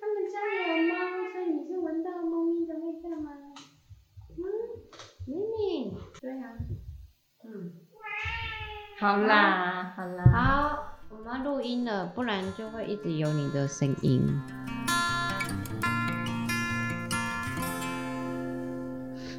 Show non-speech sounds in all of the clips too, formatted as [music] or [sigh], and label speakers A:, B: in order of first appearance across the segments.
A: 他们家有猫，所以你是闻到猫咪的味道吗？嗯，对啊，嗯，
B: 好啦，好啦，
A: 好，我们要录音了，不然就会一直有你的声音。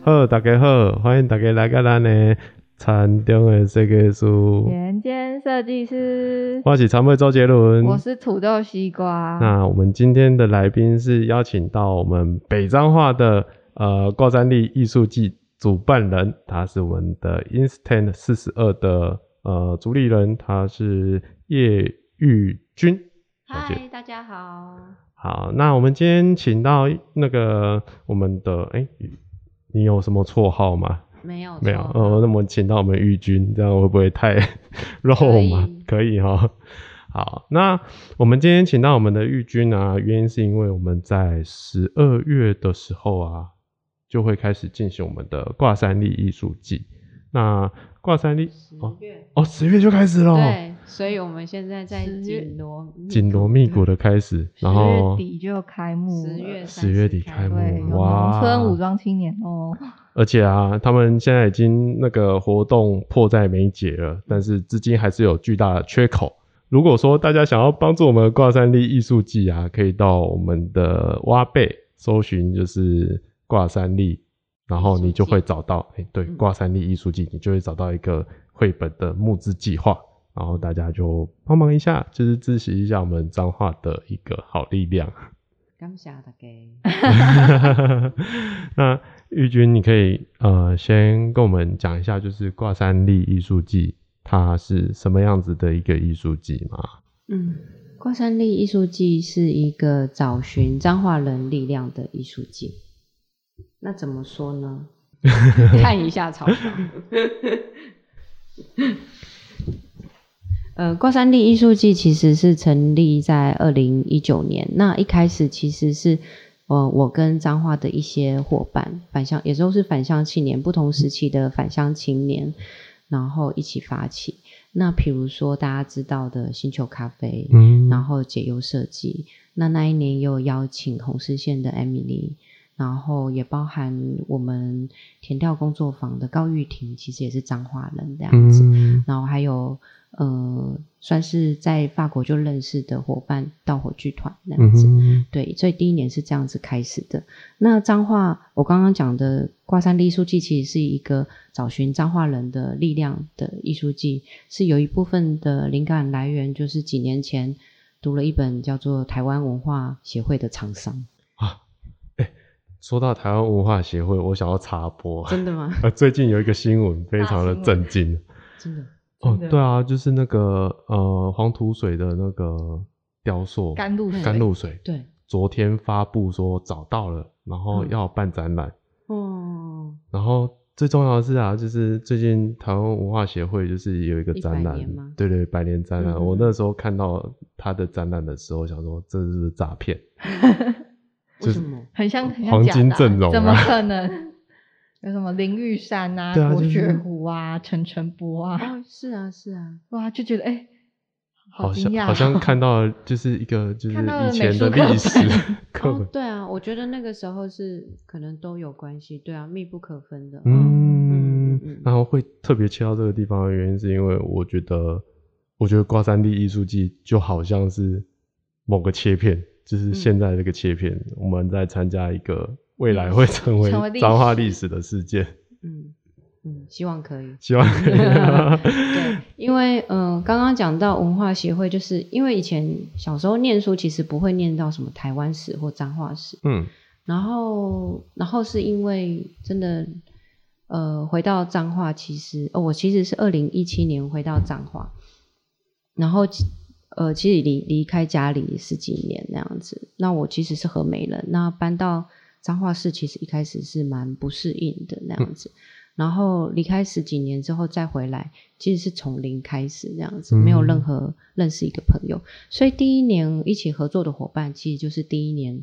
C: 好，大家好，欢迎大家来到咱的餐中的设计师，
B: 田间设计师，
C: 我是常会周杰伦，
B: 我是土豆西瓜。
C: 那我们今天的来宾是邀请到我们北彰化的呃挂山力艺术季主办人，他是我们的 Instant 四十二的呃主理人，他是叶玉君。
A: 嗨，大家好。
C: 好，那我们今天请到那个我们的哎、你有什么绰号吗？
A: 没有
C: 没有，
A: 错
C: 哦，那么请到我们玉君，这样会不会太 [laughs] 肉嘛？可以。哈、好，那我们今天请到我们的玉君啊，原因是因为我们在十二月的时候啊，就会开始进行我们的挂山力艺术季。那挂山力
A: 十
C: 哦
A: 月。
C: 哦，十月就开始了，
A: 对，所以我们现在在紧锣
C: 紧锣密鼓的开始，然
B: 十
C: 后
B: 月底就开幕，
A: 十月
C: 十月底
A: 30
C: 开幕，
B: 有
C: 哇
B: 农村武装青年哦，
C: 而且啊，他们现在已经那个活动迫在眉睫了，但是资金还是有巨大的缺口。如果说大家想要帮助我们挂山力艺术季啊，可以到我们的挖贝搜寻就是挂山力，然后你就会找到，哎、对，
A: 嗯
C: 挂山力艺术季，你就会找到一个绘本的募资计划，然后大家就帮忙一下，就是支持一下我们彰化的一个好力量。
A: 感谢大家。[laughs]
C: 那玉君，你可以呃先跟我们讲一下，就是挂山力艺术季它是什么样子的一个艺术季吗？
A: 嗯，挂山力艺术季是一个找寻彰化人力量的艺术季。那怎么说呢？[laughs] 看一下草稿。[laughs] 呃，挂山力艺术季其实是成立在二零一九年。那一开始其实是呃，我跟彰化的一些伙伴，返乡也都是返乡青年，不同时期的返乡青年，然后一起发起。那比如说大家知道的星球咖啡，
C: 嗯
A: 然后解忧设计。那那一年也有邀请红丝线的 Emily，然后也包含我们田调工作坊的高玉婷，其实也是彰化人这样子。
C: 嗯
A: 然后还有呃，算是在法国就认识的伙伴到火炬团那样子。
C: 嗯
A: 对，所以第一年是这样子开始的。那彰化，我刚刚讲的挂山力艺术季，其实是一个找寻彰化人的力量的艺术季，是有一部分的灵感来源，就是几年前读了一本叫做《台湾文化协会的厂商啊
C: 说到台湾文化协会，我想要插播》，，
A: 真的吗？
C: 呃，[laughs] 最近有一个新闻非常的震惊。
A: 真的？
C: 哦对啊，就是那个呃黄土水的那个雕塑
B: 甘露水
C: 甘露水，
A: 对，
C: 昨天发布说找到了，然后
A: 嗯
C: 要办展览。
A: 哦，
C: 然后最重要的是啊，就是最近台湾文化协会就是有一个展
A: 100
C: 览，对对，百年展览。我那时候看到他的展览的时候，想说这是不是诈骗？[laughs] 就是
A: 为什么？
B: 很像很像
C: 黄金阵容啊
B: 怎么可能？有什么林玉山啊、郭
C: 对啊就是
B: 雪湖啊、陈晨波啊，
A: 哦，是啊，是啊，[laughs]
B: 哇，就觉得哎，
C: 好
B: 惊讶哦，
C: 像好像看到了就是一个就是以前的历史 [laughs] 课本
A: 哦，，对啊，我觉得那个时候是可能都有关系，对啊，密不可分的。
C: 嗯
A: 嗯嗯，
C: 然后会特别切到这个地方的原因，是因为我觉得，我觉得挂三地艺术季就好像是某个切片，就是现在这个切片，我们在参加一个未来会成为
B: 成为历史。
C: 彰化历史的事件，
A: 嗯嗯，希望可以。
C: 希望。可以。
A: 对，因为嗯、呃刚刚讲到文化协会，就是因为以前小时候念书，其实不会念到什么台湾史或彰化史，
C: 嗯。
A: 然后然后是因为真的呃回到彰化，其实哦，我其实是二零一七年回到彰化，然后呃其实离离开家里十几年那样子，那我其实是和美人，那搬到彰化市，其实一开始是蛮不适应的那样子。然后离开十几年之后再回来，其实是从零开始那样子，没有任何认识一个朋友，所以第一年一起合作的伙伴，其实就是第一年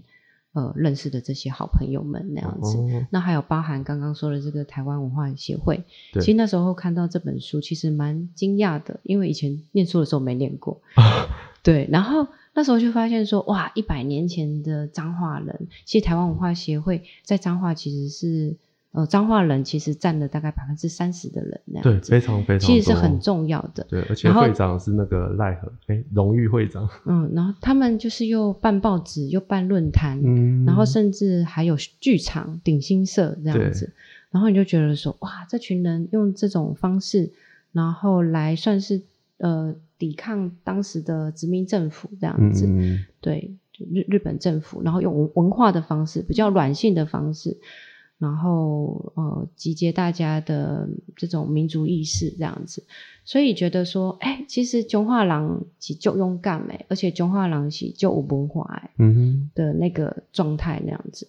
A: 呃认识的这些好朋友们那样子。
C: 哦，
A: 那还有包含刚刚说的这个台湾文化协会，其实那时候看到这本书，其实蛮惊讶的，因为以前念书的时候没念过。[laughs] 对，然后那时候就发现说，哇，一百年前的彰化人，其实台湾文化协会在彰化其实是，呃，彰化人其实占了大概百分之三十的人那
C: 对，非常非常
A: 其实是很重要的。
C: 对，而且会长是那个赖和，哎，荣誉会长，
A: 嗯，然后他们就是又办报纸，又办论坛，
C: 嗯，
A: 然后甚至还有剧场、顶新社这样子，然后你就觉得说，哇，这群人用这种方式，然后来算是呃抵抗当时的殖民政府这样子，
C: 嗯，
A: 对，日日本政府，然后用文文化的方式，比较软性的方式，然后呃集结大家的这种民族意识这样子，所以觉得说，哎，其实中华人是就勇敢哎，而且中华人是就有文化哎
C: 嗯哼，
A: 的那个状态那样子，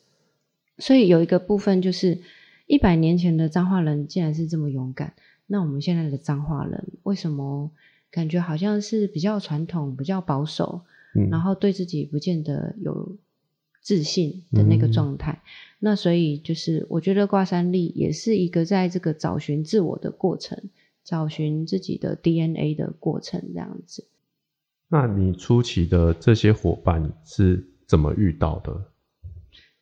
A: 所以有一个部分就是一百年前的彰化人竟然是这么勇敢，那我们现在的彰化人为什么感觉好像是比较传统、比较保守？
C: 嗯，
A: 然后对自己不见得有自信的那个
C: 嗯
A: 状态。那所以就是，我觉得挂山力也是一个在这个找寻自我的过程，找寻自己的 DNA 的过程，这样子。
C: 那你初期的这些伙伴是怎么遇到的？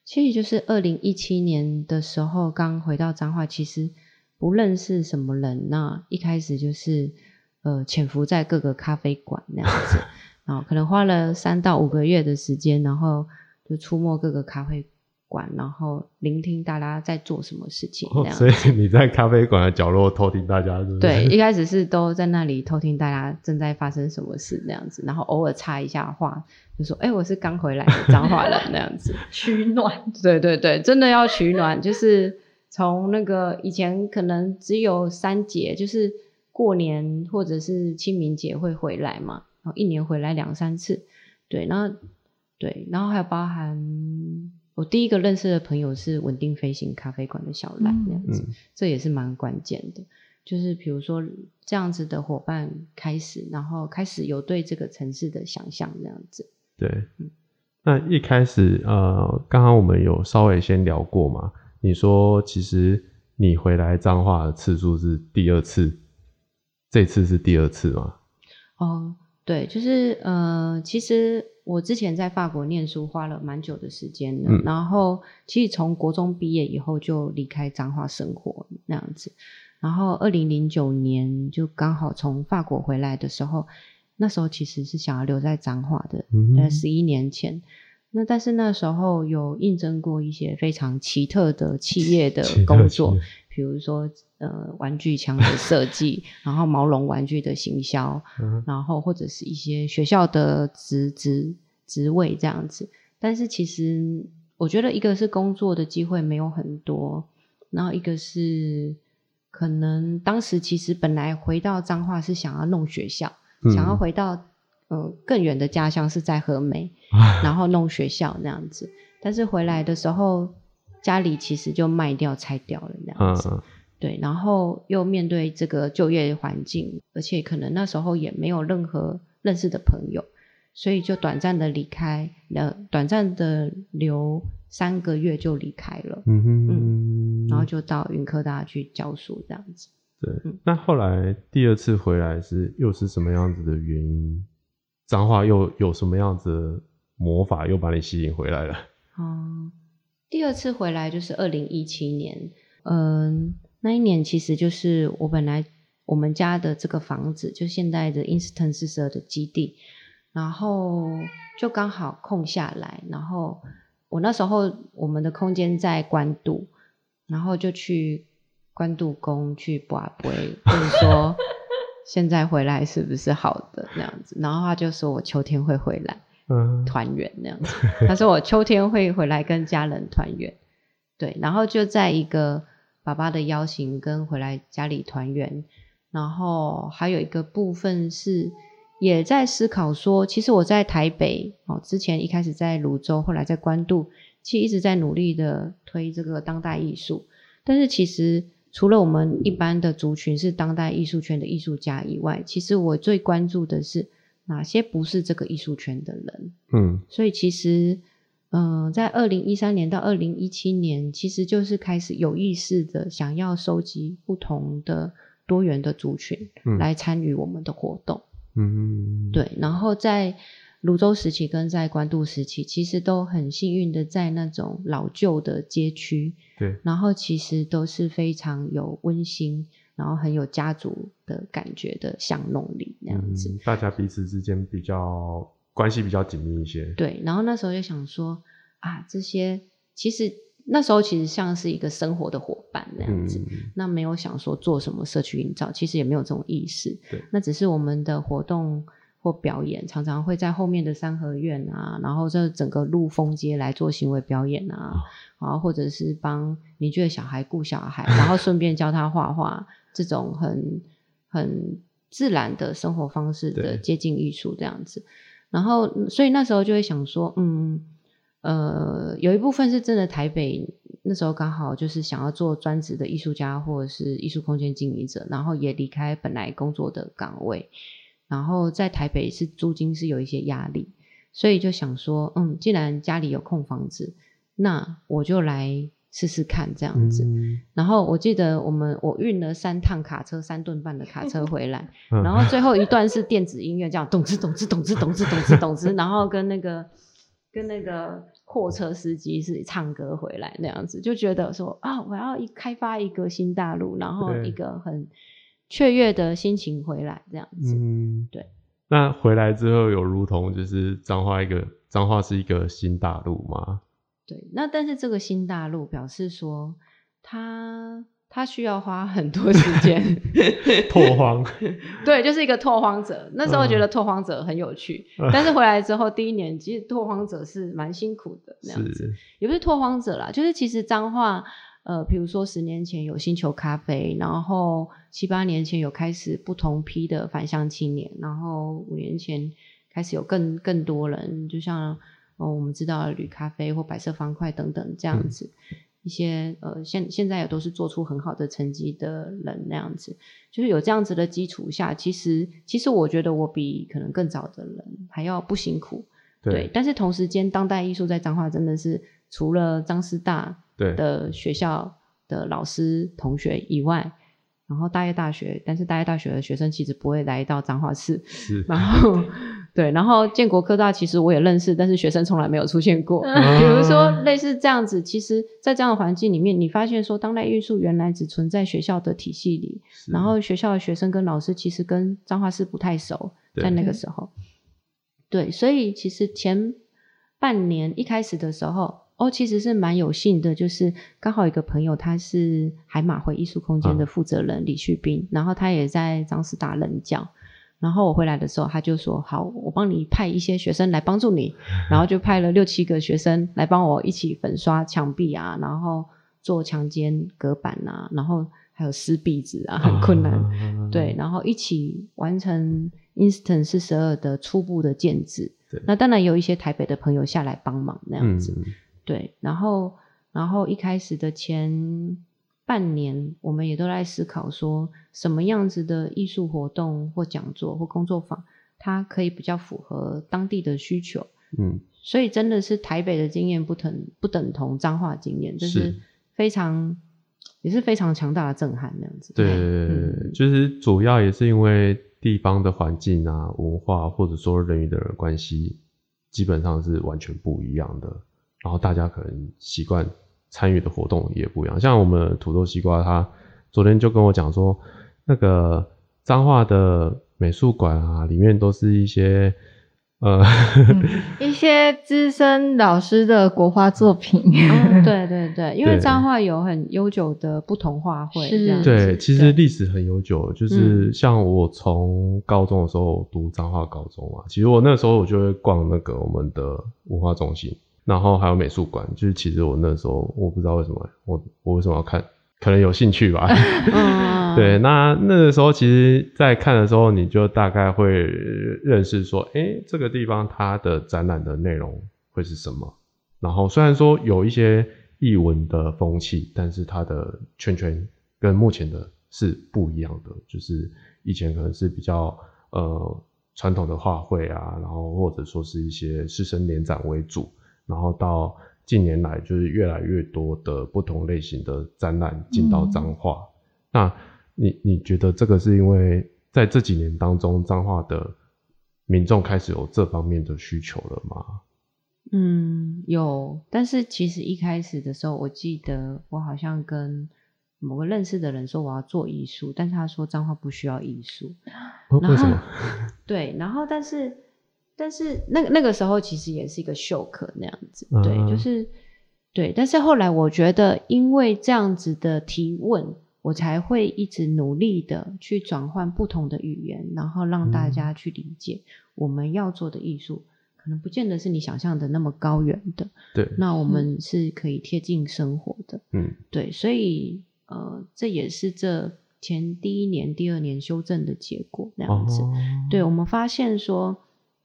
A: 其实就是二零一七年的时候，刚回到彰化，其实不认识什么人。那一开始就是呃潜伏在各个咖啡馆那样子，然后可能花了三到五个月的时间，然后就出没各个咖啡馆，然后聆听大家在做什么事情。
C: 哦所以你在咖啡馆的角落偷听大家是是？
A: 对，一开始是都在那里偷听大家正在发生什么事那样子，然后偶尔插一下话，就说：“哎、我是刚回来的彰化人那样子。[laughs] ”
B: 取暖，
A: 对对对，真的要取暖，就是从那个以前可能只有三节，就是过年或者是清明节会回来嘛，然后一年回来两三次，对，然后对，然后还有包含我第一个认识的朋友是稳定飞行咖啡馆的小赖
B: 嗯
A: 那样子，
C: 嗯
A: 这也是蛮关键的。就是比如说这样子的伙伴开始，然后开始有对这个城市的想象，这样子。
C: 对，那一开始呃，刚刚我们有稍微先聊过嘛，你说其实你回来彰化的次数是第二次，这次是第二次吗？
A: 哦，对，就是呃，其实我之前在法国念书花了蛮久的时间的，
C: 嗯
A: 然后其实从国中毕业以后就离开彰化生活那样子，然后二零零九年就刚好从法国回来的时候，那时候其实是想要留在彰化的，
C: 嗯
A: 呃，十一年前。那但是那时候有应征过一些非常奇特的企业的工作比如说呃玩具枪的设计，[laughs] 然后毛绒玩具的行销，
C: 嗯
A: 然后或者是一些学校的职职职位这样子。但是其实我觉得一个是工作的机会没有很多，然后一个是可能当时其实本来回到彰化是想要弄学校，
C: 嗯
A: 想要回到呃更远的家乡是在和美，[laughs] 然后弄学校那样子。但是回来的时候，家里其实就卖掉拆掉了这样子。
C: 嗯嗯
A: 对，然后又面对这个就业环境，而且可能那时候也没有任何认识的朋友，所以就短暂的离开，呃，短暂的留三个月就离开了，
C: 嗯哼，
A: 然后就到云科大去教书这样子。
C: 对
A: 嗯，
C: 那后来第二次回来是又是什么样子的原因？彰化又有什么样子的魔法又把你吸引回来了？
A: 嗯，第二次回来就是二零一七年，嗯、那一年其实就是我本来我们家的这个房子，就现在的 Instant 四十二的基地，然后就刚好空下来，然后我那时候我们的空间在关渡，然后就去关渡宫去卜龟，问说 [laughs] 现在回来是不是好的？那样子，然后他就说我秋天会回来。
C: 嗯，
A: 团圆那样子。[laughs] 他说我秋天会回来跟家人团圆，对，然后就在一个爸爸的邀请跟回来家里团圆，然后还有一个部分是也在思考说，其实我在台北哦，之前一开始在泸州，后来在关渡，其实一直在努力的推这个当代艺术，但是其实。除了我们一般的族群是当代艺术圈的艺术家以外，其实我最关注的是哪些不是这个艺术圈的人。
C: 嗯
A: 所以其实，嗯、在二零一三年到二零一七年，其实就是开始有意识的想要收集不同的多元的族群
C: 嗯
A: 来参与我们的活动。
C: 嗯，
A: 对，然后在泸州时期跟在关渡时期，其实都很幸运的在那种老旧的街区，
C: 对，
A: 然后其实都是非常有温馨，然后很有家族的感觉的巷弄里那样子。
C: 嗯，大家彼此之间比较关系比较紧密一些。
A: 对，然后那时候就想说啊，这些其实那时候其实像是一个生活的伙伴那样子。
C: 嗯，
A: 那没有想说做什么社区营造，其实也没有这种意识。
C: 对，
A: 那只是我们的活动或表演，常常会在后面的三合院啊，然后这整个路风街来做行为表演啊，啊，或者是帮邻居的小孩顾小孩，然后顺便教他画画，这种很很自然的生活方式的接近艺术这样子。然后，所以那时候就会想说，嗯，呃，有一部分是真的台北那时候刚好就是想要做专职的艺术家或者是艺术空间经营者，然后也离开本来工作的岗位，然后在台北是租金是有一些压力，所以就想说，嗯，既然家里有空房子，那我就来试试看这样子。
C: 嗯
A: 然后我记得我们我运了三趟卡车，三顿半的卡车 [laughs] 回来，
C: 嗯
A: 然后最后一段是电子音乐，这样咚吱咚吱咚吱咚吱咚吱咚吱，然后跟那个跟那个货车司机是唱歌回来那样子，就觉得说啊，我要一开发一个新大陆，然后一个很雀跃的心情回来这样子。
C: 嗯，
A: 对。
C: 那回来之后有如同就是彰化一个彰化是一个新大陆吗？
A: 对，那但是这个新大陆表示说，他他需要花很多时间 [laughs]
C: 拓荒，[laughs]
A: 对，就是一个拓荒者。那时候觉得拓荒者很有趣，
C: 嗯
A: 但是回来之后第一年，其实拓荒者是蛮辛苦的那样子，
C: 是
A: 也不是拓荒者啦，就是其实彰化。呃，比如说十年前有星球咖啡，然后七八年前有开始不同批的返乡青年，然后五年前开始有更更多人，就像哦我们知道的铝咖啡或白色方块等等这样子，一些呃现现在也都是做出很好的成绩的人那样子，就是有这样子的基础下，其实其实我觉得我比可能更早的人还要不辛苦，对，但是同时间当代艺术在彰化真的是除了张师大。
C: 对
A: 的学校的老师同学以外，然后大业大学，但是大业大学的学生其实不会来到彰化市，
C: 是 [laughs]
A: 然后对，然后建国科大其实我也认识，但是学生从来没有出现过。
C: 啊 [laughs]
A: 比如说类似这样子，其实，在这样的环境里面，你发现说当代艺术原来只存在学校的体系里，然后学校的学生跟老师其实跟彰化市不太熟，在那个时候，对，所以其实前半年一开始的时候，哦，其实是蛮有幸的，就是刚好一个朋友他是海马会艺术空间的负责人李旭斌，然后他也在张师大任教。然后我回来的时候，他就说：“好，我帮你派一些学生来帮助你。[laughs] ”然后就派了六七个学生来帮我一起粉刷墙壁啊，然后做墙间隔板啊，然后还有撕壁纸啊，很困难。
C: 啊
A: 对，然后一起完成 Instant 四十二的初步的建制。那当然有一些台北的朋友下来帮忙那样子。
C: 嗯
A: 对，然后然后一开始的前半年，我们也都在思考说，什么样子的艺术活动或讲座或工作坊，它可以比较符合当地的需求。
C: 嗯，
A: 所以真的是台北的经验不等不等同彰化经验，这是
C: 是
A: 非常也是非常强大的震撼那样子。
C: 对，
A: 嗯
C: 就是主要也是因为地方的环境啊、文化或者说人与的人关系，基本上是完全不一样的。然后大家可能习惯参与的活动也不一样。像我们土豆西瓜，他昨天就跟我讲说，那个彰化的美术馆啊，里面都是一些呃，[laughs]
B: 一些资深老师的国画作品，
A: 嗯，[laughs] 对对对，因为彰化有很悠久的不同画会，
B: 是
A: 这样
C: 对，其实历史很悠久，就是
A: 嗯。
C: 像我从高中的时候读彰化高中嘛，其实我那时候我就会逛那个我们的文化中心，然后还有美术馆，就是其实我那时候我不知道为什么我我为什么要看，可能有兴趣吧。[laughs]
A: 嗯，
C: 对，那那个时候其实，在看的时候，你就大概会认识说，诶，这个地方它的展览的内容会是什么。然后虽然说有一些译文的风气，但是它的圈圈跟目前的是不一样的。就是以前可能是比较呃传统的画会啊，然后或者说是一些师生联展为主，然后到近年来就是越来越多的不同类型的展览进到彰化。那你你觉得这个是因为在这几年当中，彰化的民众开始有这方面的需求了吗？
A: 嗯，有，但是其实一开始的时候，我记得我好像跟某个认识的人说我要做艺术，但是他说脏话不需要艺术。
C: 为什么？
A: 对，然后但是但是那个那个时候其实也是一个秀课那样子，对，
C: 嗯
A: 就是对。但是后来我觉得，因为这样子的提问，我才会一直努力的去转换不同的语言，然后让大家去理解我们要做的艺术。可能不见得是你想象的那么高远的，
C: 对，
A: 那我们是可以贴近生活的，
C: 嗯
A: 对，所以呃，这也是这前第一年、第二年修正的结果那样子。
C: 哦，
A: 对，我们发现说，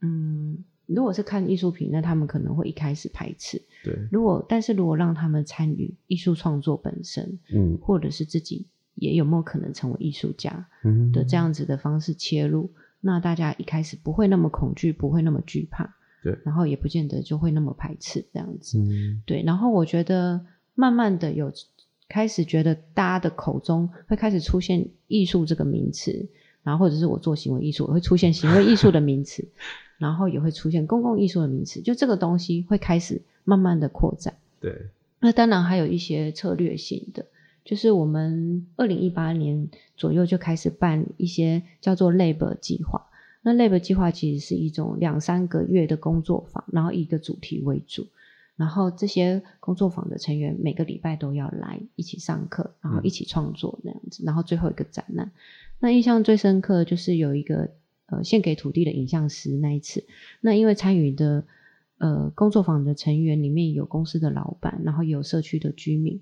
A: 嗯，如果是看艺术品，那他们可能会一开始排斥。
C: 对，
A: 如果，但是如果让他们参与艺术创作本身，
C: 嗯
A: 或者是自己也有没有可能成为艺术家
C: 嗯
A: 的这样子的方式切入，那大家一开始不会那么恐惧，不会那么惧怕，
C: 对
A: 然后也不见得就会那么排斥这样子。
C: 嗯
A: 对，然后我觉得慢慢的有开始觉得大家的口中会开始出现艺术这个名词，然后或者是我做行为艺术，会出现行为艺术的名词，[laughs] 然后也会出现公共艺术的名词，就这个东西会开始慢慢的扩展。
C: 对，
A: 那当然还有一些策略性的，就是我们二零一八年左右就开始办一些叫做 Lab 计划。那 Lab 计划其实是一种两三个月的工作坊，然后以一个主题为主，然后这些工作坊的成员每个礼拜都要来一起上课，然后一起创作那样子，然后最后一个展览。那印象最深刻的就是有一个呃献给土地的影像师那一次，那因为参与的呃工作坊的成员里面有公司的老板，然后也有社区的居民，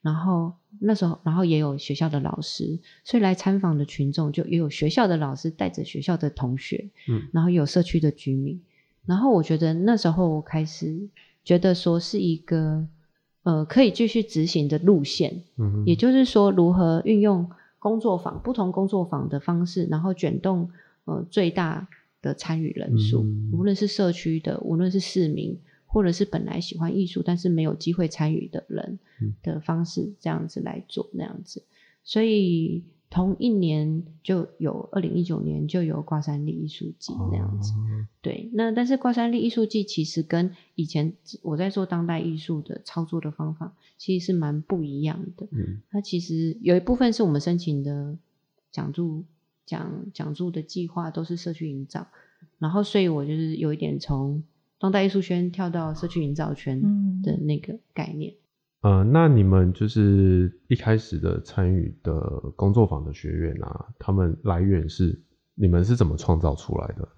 A: 然后那时候然后也有学校的老师，所以来参访的群众就也有学校的老师带着学校的同学，
C: 嗯，
A: 然后有社区的居民，然后我觉得那时候我开始觉得说是一个呃可以继续执行的路线，
C: 嗯
A: 也就是说，如何运用工作坊不同工作坊的方式，然后卷动呃最大的参与人数，
C: 嗯
A: 无论是社区的，无论是市民，或者是本来喜欢艺术但是没有机会参与的人
C: 嗯
A: 的方式，这样子来做那样子。所以同一年就有二零一九年就有挂山力艺术季那样子。
C: 哦
A: 对，那但是挂山力艺术季其实跟以前我在做当代艺术的操作的方法，其实是蛮不一样的。
C: 嗯
A: 它其实有一部分是我们申请的讲助讲讲助的计划都是社区营造，然后所以我就是有一点从当代艺术圈跳到社区营造圈
B: 嗯
A: 的那个概念。
C: 呃，那你们就是一开始的参与的工作坊的学员啊，他们来源是你们是怎么创造出来的？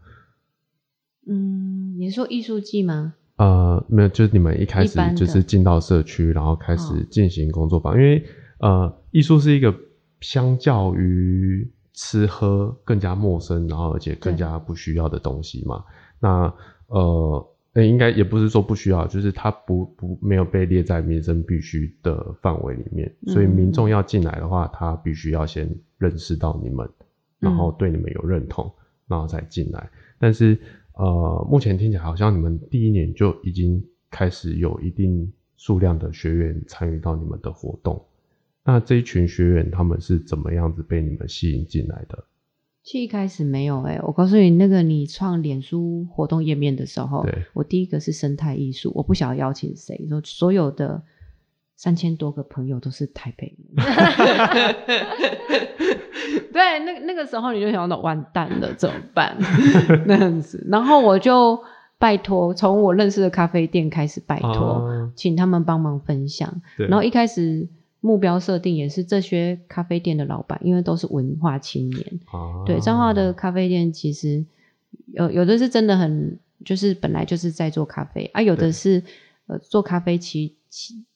A: 嗯，你是说艺术季吗？
C: 呃，没有，就是你们一开始就是进到社区，然后开始
A: 哦
C: 进行工作坊，因为呃，艺术是一个相较于吃喝更加陌生，然后而且更加不需要的东西嘛。那呃，呃应该也不是说不需要，就是它不不没有被列在民生必须的范围里面，所以民
A: 嗯
C: 众要进来的话，他必须要先认识到你们，然后
A: 嗯
C: 对你们有认同，然后再进来。但是呃，目前听起来好像你们第一年就已经开始有一定数量的学员参与到你们的活动。那这一群学员他们是怎么样子被你们吸引进来的？
A: 其实一开始没有哎、我告诉你，那个你创脸书活动页面的时候，我第一个是生态艺术，我不晓得邀请谁，说所有的三千多个朋友都是台北人。[laughs] 对，那那个时候你就想到完蛋了，怎么办？那样子，然后我就拜托，从我认识的咖啡店开始拜托，
C: 啊
A: 请他们帮忙分享。然后一开始目标设定也是这些咖啡店的老板，因为都是文化青年。
C: 啊
A: 对，彰化的咖啡店其实有有的是真的很，就是本来就是在做咖啡啊，有的是呃做咖啡其其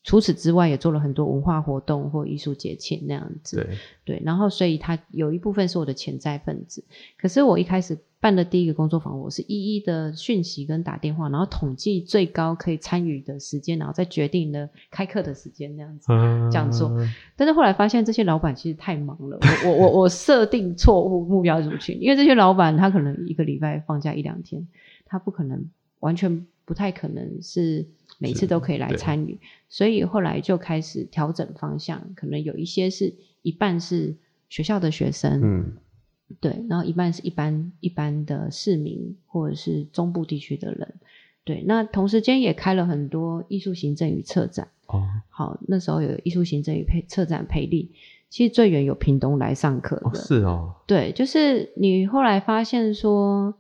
A: 除此之外也做了很多文化活动或艺术节庆那样子。
C: 对，
A: 对，然后所以他有一部分是我的潜在分子。可是我一开始办的第一个工作坊，我是一一的讯息跟打电话，然后统计最高可以参与的时间，然后再决定了开课的时间那样子。
C: 啊
A: 这样做但是后来发现这些老板其实太忙了，我我我我设定错误目标族群，因为这些老板他可能一个礼拜放假一两天，他不可能完全不太可能是每次都可以来
C: 对。
A: 参与，所以后来就开始调整方向，可能有一些是一半是学校的学生，
C: 嗯，
A: 对，然后一半是一般一般的市民或者是中部地区的人，对，那同时间也开了很多艺术行政与策展。
C: 哦，
A: 好，那时候有艺术行政与配策展培力，其实最远有屏东来上课的，
C: 哦是哦，
A: 对，就是你后来发现说，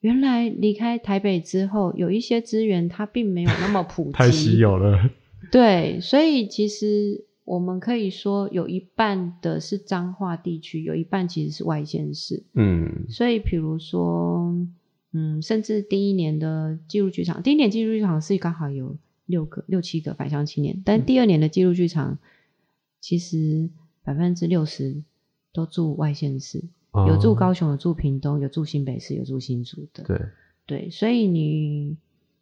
A: 原来离开台北之后，有一些资源它并没有那么普及，
C: 太稀有了。
A: 对，所以其实我们可以说，有一半的是彰化地区，有一半其实是外县市。
C: 嗯，
A: 所以，比如说，嗯，甚至第一年的记录剧场，第一年记录剧场是刚好有六个、六七个返乡青年，但第二年的记录剧场，其实百分之六十都住外县市，有住
C: 哦，
A: 高雄，有住屏东，有住新北市，有住新竹的。
C: 对，
A: 对，所以你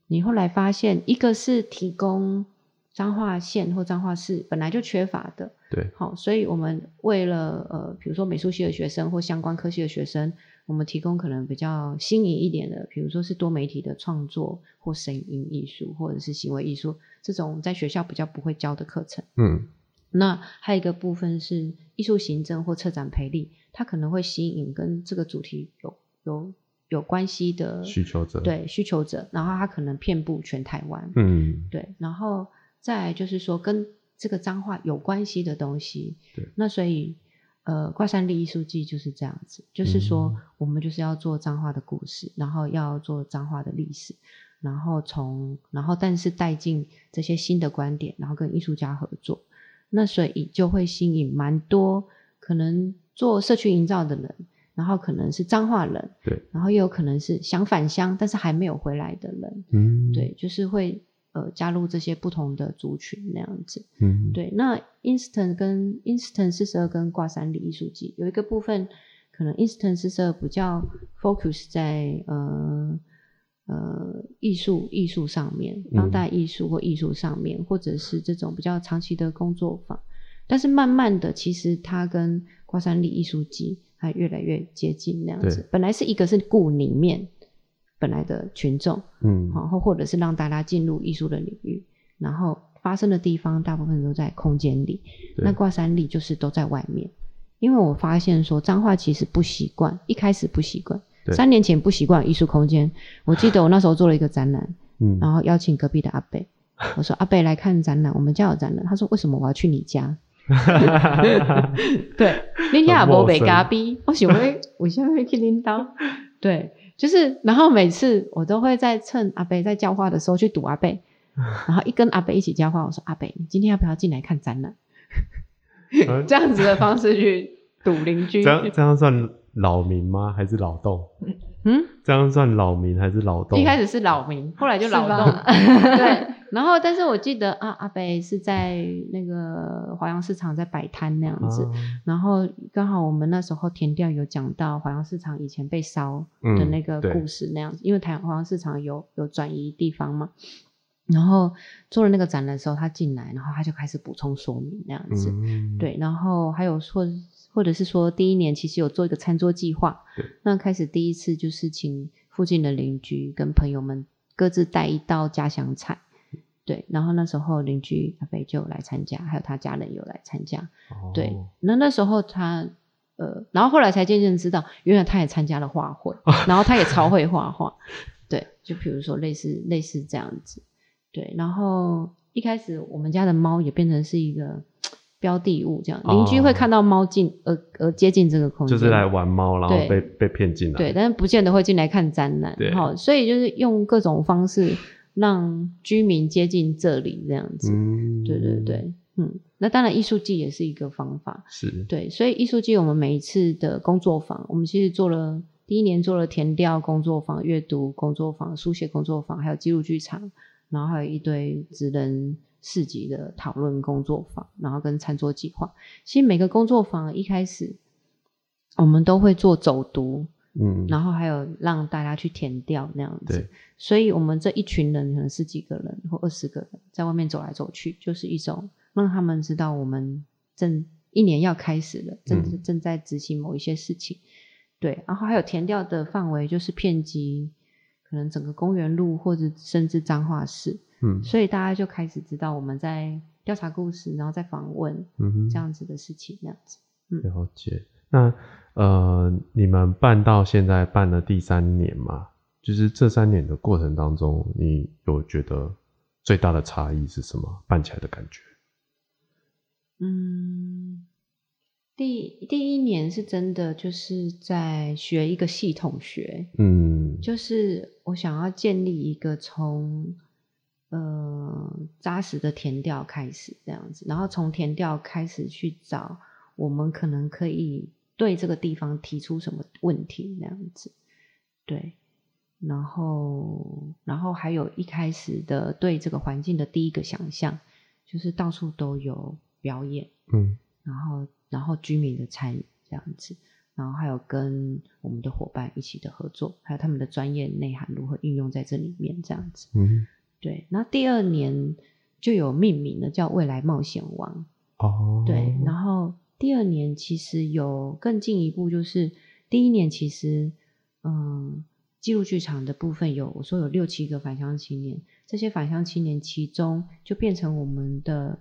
A: 你后来发现，一个是提供彰化县或彰化市本来就缺乏的，
C: 对，
A: 好，所以我们为了呃，比如说美术系的学生或相关科系的学生，我们提供可能比较新颖一点的，比如说是多媒体的创作或声音艺术或者是行为艺术这种在学校比较不会教的课程。
C: 嗯，
A: 那还有一个部分是艺术行政或策展培力，它可能会吸引跟这个主题有有有关系的
C: 需求者，，
A: 对需求者，然后它可能遍布全台湾，
C: 嗯，
A: 对，然后再来就是说跟这个脏话有关系的东西，
C: 对，
A: 那所以呃，挂山立艺术季就是这样子，就是说
C: 嗯。
A: 我们就是要做脏话的故事，然后要做脏话的历史，然后从然后但是带进这些新的观点，然后跟艺术家合作，那所以就会吸引蛮多可能做社区营造的人。然后可能是彰化人，
C: 对，
A: 然后也有可能是想返乡但是还没有回来的人，
C: 嗯，
A: 对，就是会呃加入这些不同的族群那样子。
C: 嗯，
A: 对，那 Instant 跟 Instant 四十二跟挂山里艺术季有一个部分，可能 Instant 四十二比较 focus 在呃呃艺术艺术上面，当代艺术或艺术上面，或者是这种比较长期的工作坊。但是慢慢的，其实它跟挂山里艺术季还越来越接近那样子。本来是一个是顾里面本来的群众，
C: 嗯，
A: 然后或者是让大家进入艺术的领域，然后发生的地方大部分都在空间里，那挂山里就是都在外面。因为我发现说彰化其实不习惯，一开始不习惯，
C: 对
A: 三年前不习惯艺术空间。我记得我那时候做了一个展览，
C: 嗯，
A: 然后邀请隔壁的阿贝，[laughs] 我说阿贝来看展览，我们家有展览。他说为什么我要去你家？[laughs] 对，你家也无北咖逼，我想会，我现在会去领导。对，就是，然后每次我都会在趁阿贝在教化的时候去堵阿贝，[laughs] 然后一跟阿贝一起教化，我说阿贝，你今天要不要进来看展览？
C: 嗯
A: 这样子的方式去堵邻居
C: 这。样这样算扰民吗？还是劳动？
A: 嗯，
C: 这样算老民还是劳动？
A: 一开始是老民，后来就是劳
B: 吧
A: 动。[laughs] 对，[laughs] 然后但是我记得啊，阿北是在那个华阳市场在摆摊那样子，
C: 啊
A: 然后刚好我们那时候填调有讲到华阳市场以前被烧的
C: 嗯
A: 那个故事那样子，因为台华阳市场有有转移地方嘛，然后做了那个展览的时候，他进来，然后他就开始补充说明那样子，
C: 嗯，
A: 对，然后还有或或者是说第一年其实有做一个餐桌计划，那开始第一次就是请附近的邻居跟朋友们各自带一道家乡菜。对，然后那时候邻居阿飞就有来参加，还有他家人有来参加。
C: 哦
A: 对，那那时候他呃，然后后来才渐渐知道，原来他也参加了画会，[laughs] 然后他也超会画画。对，就比如说类似类似这样子。对，然后一开始我们家的猫也变成是一个标的物，这样
C: 哦。
A: 邻居会看到猫进而而接近这个空间，
C: 就是来玩猫，然后被被骗进来。
A: 对，但是不见得会进来看展览
C: 对，
A: 好，所以就是用各种方式让居民接近这里这样子。
C: 嗯，
A: 对对，对，嗯，那当然艺术季也是一个方法，
C: 是，
A: 对，所以艺术季我们每一次的工作坊，我们其实做了第一年做了填调工作坊、阅读工作坊、书写工作坊，还有记录剧场，然后还有一堆职人市集的讨论工作坊，然后跟餐桌计划。其实每个工作坊一开始我们都会做走读，
C: 嗯，
A: 然后还有让大家去填掉那样子。所以我们这一群人可能十几个人或二十个人在外面走来走去，就是一种让他们知道我们正一年要开始了，正、
C: 嗯
A: 正在执行某一些事情。对，然后还有填掉的范围就是遍及可能整个公园路或者甚至彰化市，
C: 嗯
A: 所以大家就开始知道我们在调查故事，然后再访问
C: 嗯哼
A: 这样子的事情，那样子。
C: 了解。那呃，你们办到现在办了第三年嘛？就是这三年的过程当中，你有觉得最大的差异是什么？办起来的感觉？
A: 嗯，第第一年是真的就是在学一个系统学，
C: 嗯，
A: 就是我想要建立一个从呃扎实的填调开始这样子，然后从填调开始去找我们可能可以对这个地方提出什么问题那样子，对，然后然后还有一开始的对这个环境的第一个想象，就是到处都有表演，
C: 嗯。
A: 然后然后居民的参与这样子，然后还有跟我们的伙伴一起的合作，还有他们的专业内涵如何运用在这里面这样子。
C: 嗯，
A: 对，那第二年就有命名了，叫未来冒险王。
C: 哦，
A: 对，然后第二年其实有更进一步，就是第一年其实嗯，记录剧场的部分有我说有六七个返乡青年，这些返乡青年其中就变成我们的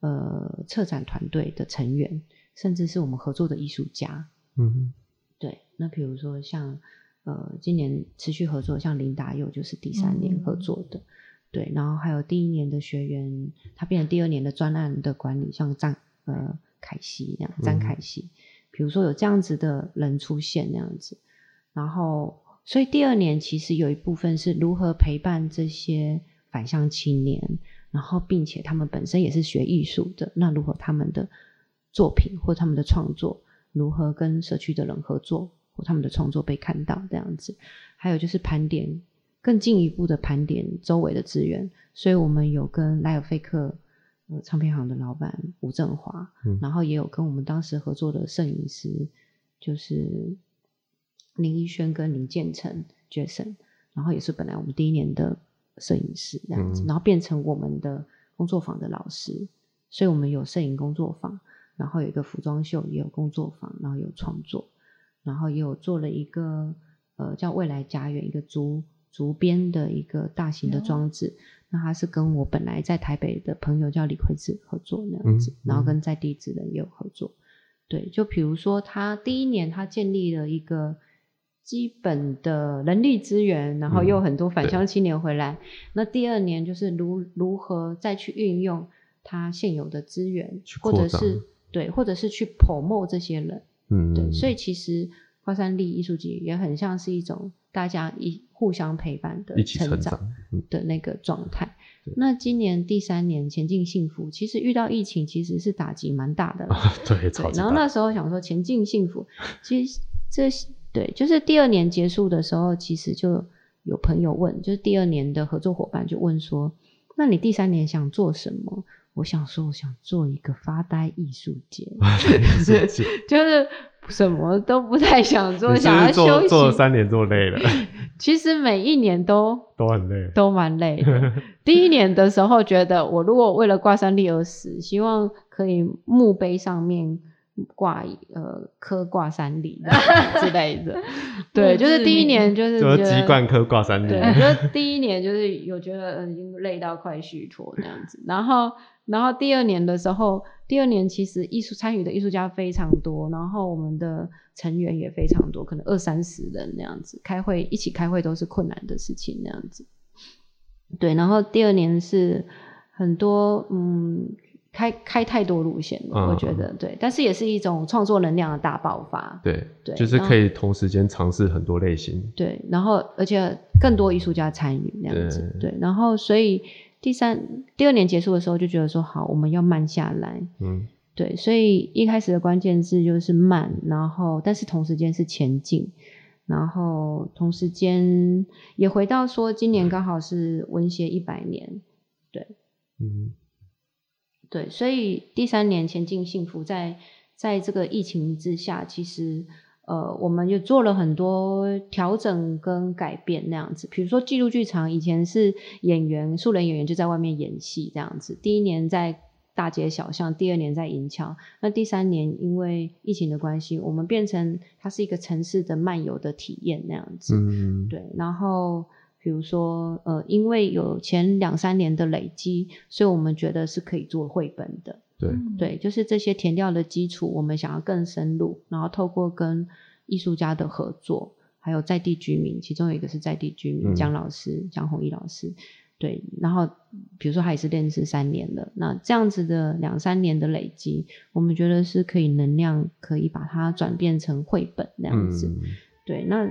A: 呃策展团队的成员，甚至是我们合作的艺术家。
C: 嗯
A: 对，那比如说像呃，今年持续合作，像林达佑就是第三年合作的，对，然后还有第一年的学员，他变成第二年的专案的管理，像张呃凯西那样，张凯西，比如说有这样子的人出现那样子，然后所以第二年其实有一部分是如何陪伴这些返乡青年，然后并且他们本身也是学艺术的，那如何他们的作品或他们的创作如何跟社区的人合作，或他们的创作被看到这样子，还有就是盘点更进一步的盘点周围的资源，所以我们有跟莱尔费克呃唱片行的老板吴振华，
C: 嗯。
A: 然后也有跟我们当时合作的摄影师，就是林一轩跟林建成 Jason，然后也是本来我们第一年的摄影师这样子，
C: 嗯。
A: 然后变成我们的工作坊的老师，所以我们有摄影工作坊，然后有一个服装秀，也有工作坊，然后有创作，然后也有做了一个呃叫未来家园一个竹竹编的一个大型的
B: 哦
A: 装置，那他是跟我本来在台北的朋友叫李奎子合作那样子，
C: 嗯
A: 然后跟在地职人也有合作。对，就比如说他第一年他建立了一个基本的人力资源，然后又有很多返乡青年回来。那第二年就是如如何再去运用他现有的资源，或者是对，或者是去 promote 这些人。
C: 嗯，
A: 对，所以其实花山力艺术节也很像是一种大家一互相陪伴的
C: 一起成
A: 成
C: 长，嗯
A: 的那个状态
C: 对。
A: 那今年第三年前进幸福，其实遇到疫情其实是打击蛮大的啦。[laughs]
C: 对，
A: 然后那时候想说前进幸福，其实这对就是第二年结束的时候，其实就有朋友问，就是第二年的合作伙伴就问说，那你第三年想做什么？我想说，我想做一个发呆艺术节 [laughs] [laughs] 就是什么都不太想做，想要
C: 做
A: 休息。
C: 做了三年做累了，[laughs]
A: 其实每一年都 [laughs]
C: 都很累。
A: 都蛮累的。[laughs] 第一年的时候，觉得我如果为了挂山立而死，希望可以墓碑上面挂呃刻挂山立之类的。对，就是第一年就是
C: 就是
A: 觉得
C: 鸡冠科挂山
A: 对，
C: 力，
A: 就是第一年就是有觉得嗯已经累到快虚脱那样子，然后然后第二年的时候，第二年其实艺术参与的艺术家非常多，然后我们的成员也非常多，可能二三十人那样子，开会一起开会都是困难的事情那样子。对，然后第二年是很多嗯开开太多路线了，
C: 嗯
A: 我觉得对，但是也是一种创作能量的大爆发。
C: 对
A: 对
C: 就是可以同时间尝试很多类型。
A: 对，然后而且更多艺术家参与那样子，对，然后所以第三第二年结束的时候就觉得说好，我们要慢下来，
C: 嗯。
A: 对，所以一开始的关键字就是慢，然后但是同时间是前进，然后同时间也回到说今年刚好是文协一百年，
C: 嗯。
A: 对，所以第三年前进幸福在在这个疫情之下，其实呃，我们也做了很多调整跟改变那样子。比如说记录剧场以前是演员素人演员就在外面演戏这样子，第一年在大街小巷，第二年在银桥，那第三年因为疫情的关系，我们变成它是一个城市的漫游的体验那样子。
C: 嗯，
A: 对，然后比如说，呃，因为有前两三年的累积，所以我们觉得是可以做绘本的。
C: 对，
A: 对，就是这些填掉的基础，我们想要更深入，然后透过跟艺术家的合作，还有在地居民，其中有一个是在地居民
C: 嗯。
A: 江老师、江宏毅老师，对，然后比如说他也是认识三年了，那这样子的两三年的累积，我们觉得是可以能量可以把它转变成绘本那样子，
C: 嗯。
A: 对，那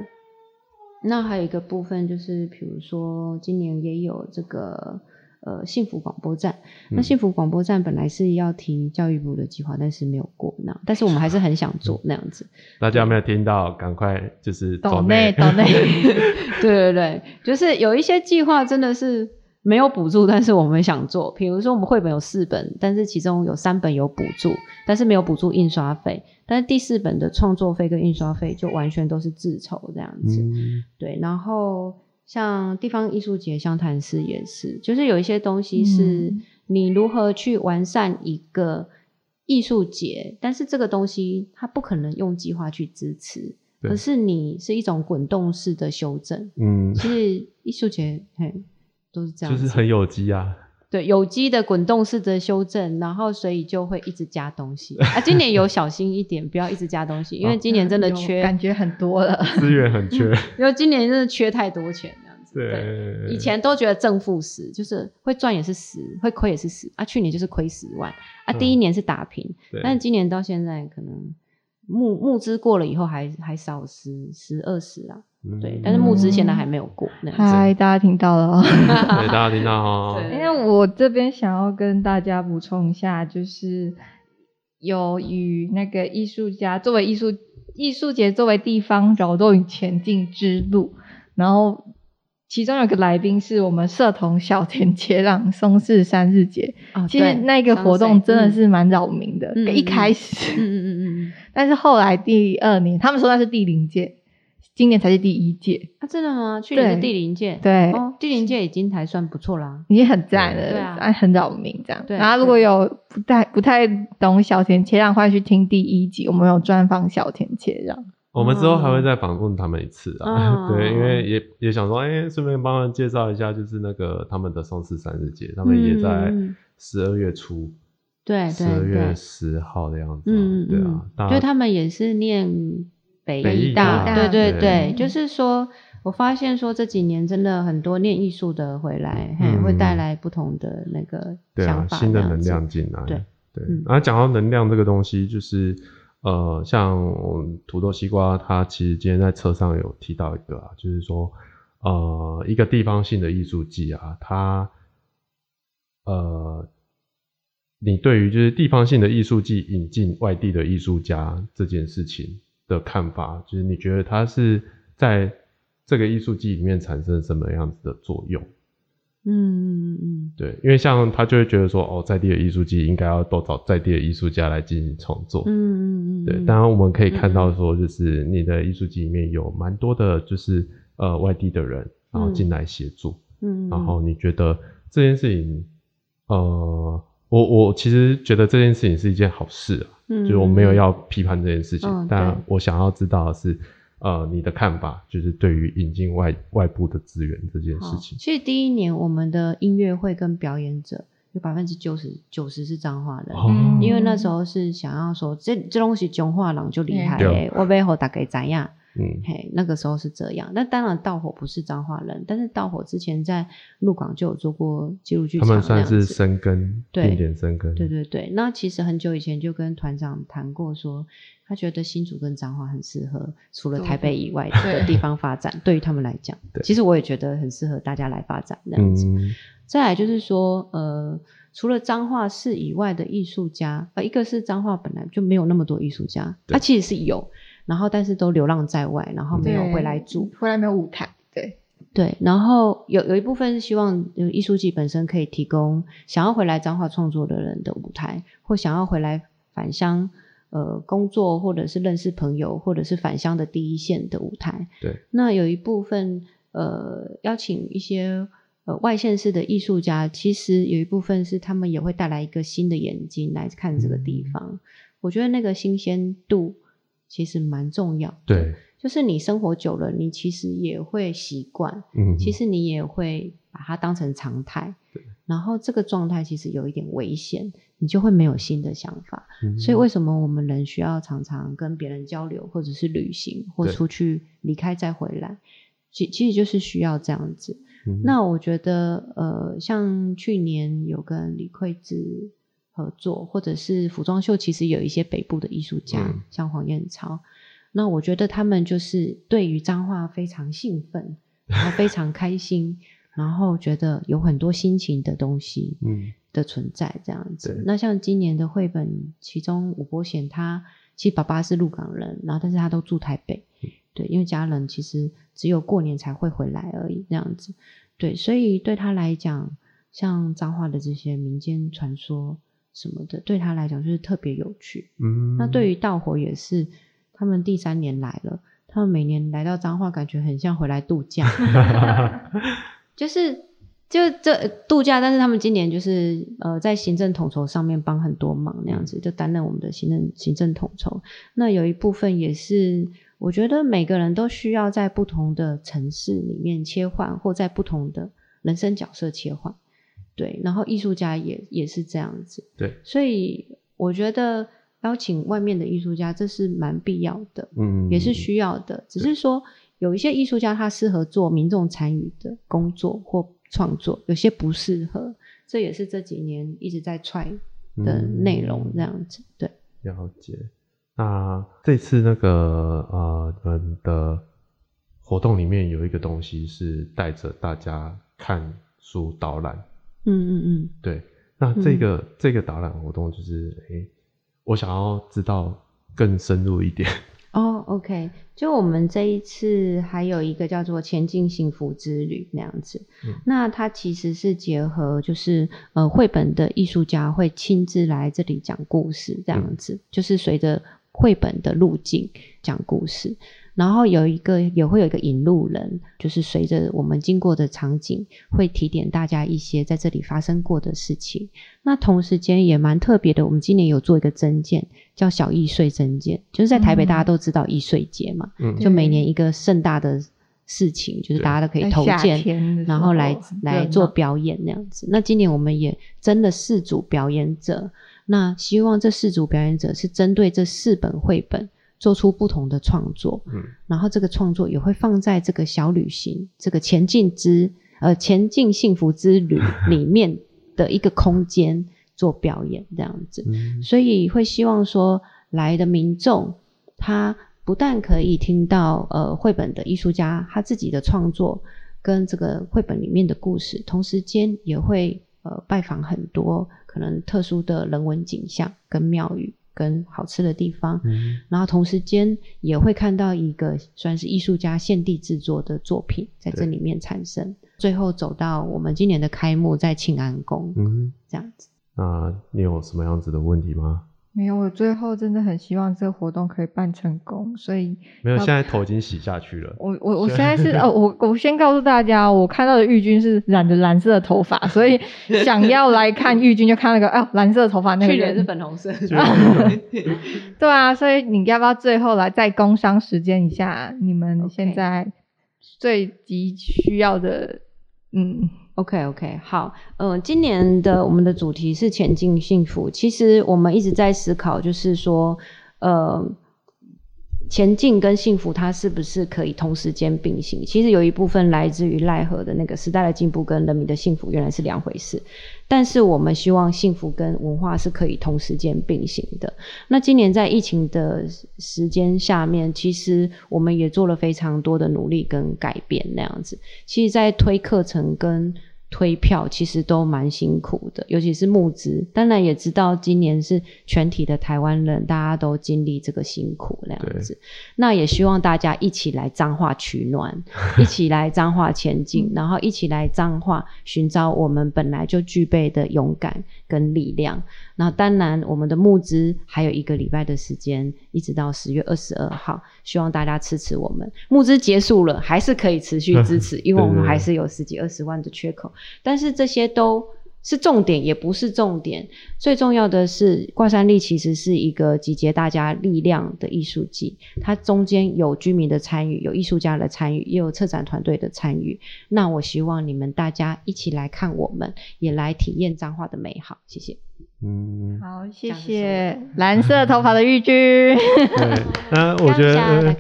A: 那还有一个部分就是，比如说今年也有这个呃幸福广播站。那
C: 嗯
A: 幸福广播站本来是要提教育部的计划，但是没有过那，但是我们还是很想做那样子。
C: 大家有没有听到？赶快就是
B: 岛
C: 内
B: 内抖内，[laughs]
A: 对对对，就是有一些计划真的是没有补助，但是我们想做。比如说我们绘本有四本，但是其中有三本有补助，但是没有补助印刷费。但是第四本的创作费跟印刷费就完全都是自筹这样子。
C: 嗯
A: 对，然后像地方艺术节、湘潭市也是，就是有一些东西是
B: 嗯
A: 你如何去完善一个艺术节，但是这个东西它不可能用计划去支持，
C: 对
A: 而是你是一种滚动式的修正。
C: 嗯，
A: 其实艺术节嘿都是这样，
C: 就是很有机啊。
A: 对有机的滚动式的修正，然后所以就会一直加东西啊。今年有小心一点，不要一直加东西，因为今年真的
B: 有
A: 缺，
B: 感觉很多了。
C: 资源很缺，[laughs]
A: 因为今年真的缺太多钱这样子。
C: 对，
A: 以前都觉得正负十，就是会赚也是十，会亏也是十啊。去年就是亏十万啊，
C: 嗯
A: 第一年是打平，
C: 对
A: 但是今年到现在可能募募资过了以后还还少十十二十啊，
C: 嗯
A: 对，但是募资现在还没有过那样子。
B: 嗨，大家听到了哦。[laughs]
C: 对大家听到
B: 因为我这边想要跟大家补充一下，就是有与那个艺术家作为艺术艺术节作为地方扰动与前进之路，然后其中有个来宾是我们社同小田切让松市三日节，其实那个活动真的
A: 嗯
B: 是蛮扰民的，一开始，
A: 嗯嗯嗯嗯嗯
B: 但是后来第二年，他们说那是第零届，今年才是第一届，
A: 啊，真的吗？去年是
B: 对
A: 第零届，
B: 对
A: 哦，第零届已经还算不错啦。
B: 已经很赞了，
A: 对啊
B: 啊很扰民这样。
A: 对
B: 然后如果有不太不太懂小田切让，欢迎去听第一集，我们有专访小田切让。
C: 我们之后还会再访问他们一次啊，
A: 嗯 [laughs]
C: 对，因为也也想说，哎、顺便帮他们介绍一下，就是那个他们的松市三日节，他们也在
A: 嗯
C: 十二月初，
A: 对
C: 十二
A: 对对，
C: 月十号的样子、啊，
A: 嗯
C: 对啊，大
A: 就他们也是念北
C: 北艺
A: 艺大，
B: 大
A: 对对
C: 对
A: 对，就是说我发现说这几年真的很多念艺术的回来，会带来不同的那个想法，
C: 新的能量进来，
A: 对
C: 对
A: 嗯。
C: 然后讲到能量这个东西，就是呃，像我们土豆西瓜，它其实今天在车上有提到一个啊，就是说呃，一个地方性的艺术季啊，它呃，你对于就是地方性的艺术季引进外地的艺术家这件事情的看法，就是你觉得它是在这个艺术季里面产生什么样子的作用？
A: 嗯嗯嗯
C: 对，因为像他就会觉得说，哦，在地的艺术季应该要多找在地的艺术家来进行创作。
A: 嗯嗯嗯，
C: 对，
A: 嗯
C: 当然我们可以看到说，就是你的艺术季里面有蛮多的，就是呃外地的人，然后进来协助。
A: 嗯，
C: 然后你觉得这件事情，呃，我我其实觉得这件事情是一件好事啊，
A: 嗯
C: 就是我没有要批判这件事情，
A: 嗯
C: 但我想要知道的是，呃，你的看法，就是对于引进外外部的资源这件事情。
A: 其实第一年我们的音乐会跟表演者有百分之九十九十是彰化人。
C: 哦
A: 因为那时候是想要说，这这东西彰化人就厉害
C: 对
A: 诶，我背后大概怎样？
C: 嗯
A: 嘿，那个时候是这样。那当然，盗火不是彰化人，但是盗火之前在鹿港就有做过记录剧
C: 他
A: 场，
C: 们算是
A: 那样子
C: 生根，
A: 对
C: 定点生根。
A: 对对对，那其实很久以前就跟团长谈过说他觉得新竹跟彰化很适合，除了台北以外的地方发展，对于他们来讲 [laughs]
C: 对，
A: 其实我也觉得很适合大家来发展这样子。
C: 嗯
A: 再来就是说，呃，除了彰化市以外的艺术家，呃，一个是彰化本来就没有那么多艺术家，
C: 对
A: 他其实是有，然后但是都流浪在外，然后没有回来住。
B: 回来没有舞台，对，
A: 对，然后有有一部分是希望呃艺术季本身可以提供想要回来彰化创作的人的舞台，或想要回来返乡呃工作，或者是认识朋友，或者是返乡的第一线的舞台。
C: 对，
A: 那有一部分呃邀请一些呃外县市的艺术家，其实有一部分是他们也会带来一个新的眼睛来看这个地
C: 嗯
A: 方。我觉得那个新鲜度其实蛮重要的。
C: 对，
A: 就是你生活久了，你其实也会习惯，
C: 嗯，
A: 其实你也会把它当成常态。然后这个状态其实有一点危险，你就会没有新的想法。
C: 嗯
A: 所以为什么我们人需要常常跟别人交流，或者是旅行，或出去离开再回来？其其实就是需要这样子。
C: 嗯
A: 那我觉得，呃，像去年有跟李慧芝合作，或者是服装秀，其实有一些北部的艺术家，
C: 嗯
A: 像黄燕超。那我觉得他们就是对于彰化非常兴奋，然后非常开心，然后觉得有很多心情的东西
C: 嗯
A: 的存在这样子
C: 对。
A: 那像今年的绘本，其中吴伯贤他其实爸爸是鹿港人，然后但是他都住台北，
C: 嗯
A: 对，因为家人其实只有过年才会回来而已，这样子。对，所以对他来讲，像彰化的这些民间传说什么的，对他来讲就是特别有趣。
C: 嗯，
A: 那对于稻火也是，他们第三年来了，他们每年来到彰化，感觉很像回来度假，[laughs] 就是就这度假，但是他们今年就是呃在行政统筹上面帮很多忙那样子，就担任我们的行政行政统筹。那有一部分也是，我觉得每个人都需要在不同的城市里面切换，或在不同的人生角色切换。对，然后艺术家也也是这样子。
C: 对，
A: 所以我觉得邀请外面的艺术家，这是蛮必要的，
C: 嗯
A: 也是需要的。只是说有一些艺术家他适合做民众参与的工作或创作，有些不适合。这也是这几年一直在踹的内容，这样子。对，
C: 了解。那这次那个呃，你们的活动里面有一个东西是带着大家看书导览，
A: 嗯嗯嗯，
C: 对。那这个、这个导览活动就是，诶、我想要知道更深入一点。[laughs]
A: 哦，OK，就我们这一次还有一个叫做“前进幸福之旅”那样子，
C: 嗯。
A: 那它其实是结合就是呃绘本的艺术家会亲自来这里讲故事这样子，就是随着绘本的路径讲故事，然后有一个也会有一个引路人，就是随着我们经过的场景，会提点大家一些在这里发生过的事情。那同时间也蛮特别的，我们今年有做一个增件，叫小易碎征件，就是在台北
B: 嗯
A: 大家都知道易碎节嘛，
C: 嗯
A: 就每年一个盛大的事情，就是大家都可以投件，然后来来做表演那样子。那今年我们也真的四组表演者，那希望这四组表演者是针对这四本绘本做出不同的创作，
C: 嗯。
A: 然后这个创作也会放在这个小旅行这个前进之呃前进幸福之旅 [laughs] 里面的一个空间做表演这样子。
C: 嗯。
A: 所以会希望说来的民众，他不但可以听到呃绘本的艺术家他自己的创作跟这个绘本里面的故事，同时间也会呃拜访很多可能特殊的人文景象跟庙宇跟好吃的地方，
C: 嗯
A: 然后同时间也会看到一个算是艺术家现地制作的作品在这里面产生，最后走到我们今年的开幕在庆安宫、
C: 嗯，
A: 这样子。
C: 那你有什么样子的问题吗？
B: 没有，我最后真的很希望这个活动可以办成功，所以
C: 没有，
B: 要
C: 现在头已经洗下去了。
B: 我我我现在是哦，我我先告诉大家，我看到的玉君是染着蓝色的头发，所以想要来看玉君就看那个哦蓝色的头发那个人，
A: 粉红色，[laughs] [laughs]
B: 对啊，所以你要不要最后来再工商时间一下你们现在最急需要的嗯
A: OK OK，好，嗯、今年的我们的主题是前进幸福。其实我们一直在思考，就是说，呃，前进跟幸福它是不是可以同时间并行？其实有一部分来自于奈何的那个时代的进步跟人民的幸福原来是两回事，但是我们希望幸福跟文化是可以同时间并行的。那今年在疫情的时间下面，其实我们也做了非常多的努力跟改变，那样子。其实，在推课程跟推票，其实都蛮辛苦的，尤其是募资。当然也知道今年是全体的台湾人，大家都经历这个辛苦那样子。那也希望大家一起来彰化取暖，一起来彰化前进，[laughs] 然后一起来彰化寻找我们本来就具备的勇敢跟力量。那当然，我们的募资还有一个礼拜的时间，一直到十月二十二号，希望大家支持我们。募资结束了，还是可以持续支持，[laughs] 因为我们还是有十几二十万的缺口。但是这些都是重点，也不是重点。最重要的是，挂山力其实是一个集结大家力量的艺术季，它中间有居民的参与，有艺术家的参与，也有策展团队的参与。那我希望你们大家一起来看我们，也来体验彰化的美好。谢谢。
C: 嗯，
B: 好，谢谢蓝色头发的玉君。
C: 对，那 [laughs] 我觉得 [laughs]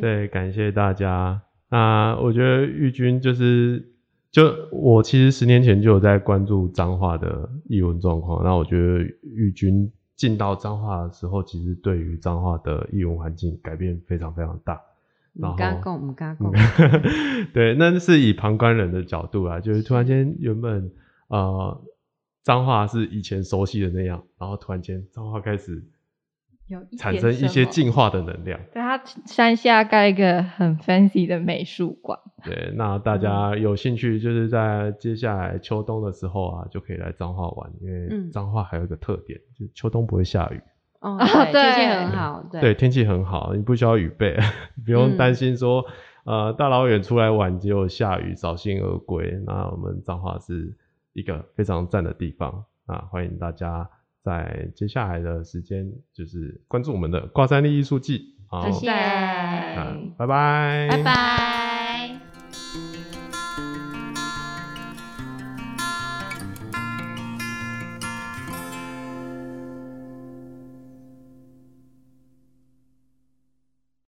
C: 对，感谢大家。那我觉得玉君就是，就我其实十年前就有在关注彰化的译文状况。那我觉得玉君进到彰化的时候，其实对于彰化的译文环境改变非常非常大。然
A: 唔敢
C: 后
A: 讲，唔敢讲。[laughs]
C: 对，那是以旁观人的角度啊，就是突然间原本呃彰化是以前熟悉的那样，然后突然间彰化开始
B: 有
C: 产生一些进化的能量。
B: 对，它山下盖一个很 fancy 的美术馆。
C: 对，那大家有兴趣，就是在接下来秋冬的时候啊，就可以来彰化玩，因为
A: 嗯
C: 彰化还有一个特点，就是秋冬不会下雨，
A: 哦，
B: 啊
A: 对，天气很好，对
C: 对，天气很好，你不需要雨备，[laughs] 不用
A: 嗯
C: 担心说，呃，大老远出来玩结果下雨，扫兴而归。那我们彰化是一个非常赞的地方，啊欢迎大家在接下来的时间，就是关注我们的挂山力艺术季，好，
A: 谢谢，
C: 那拜拜，
A: 拜拜。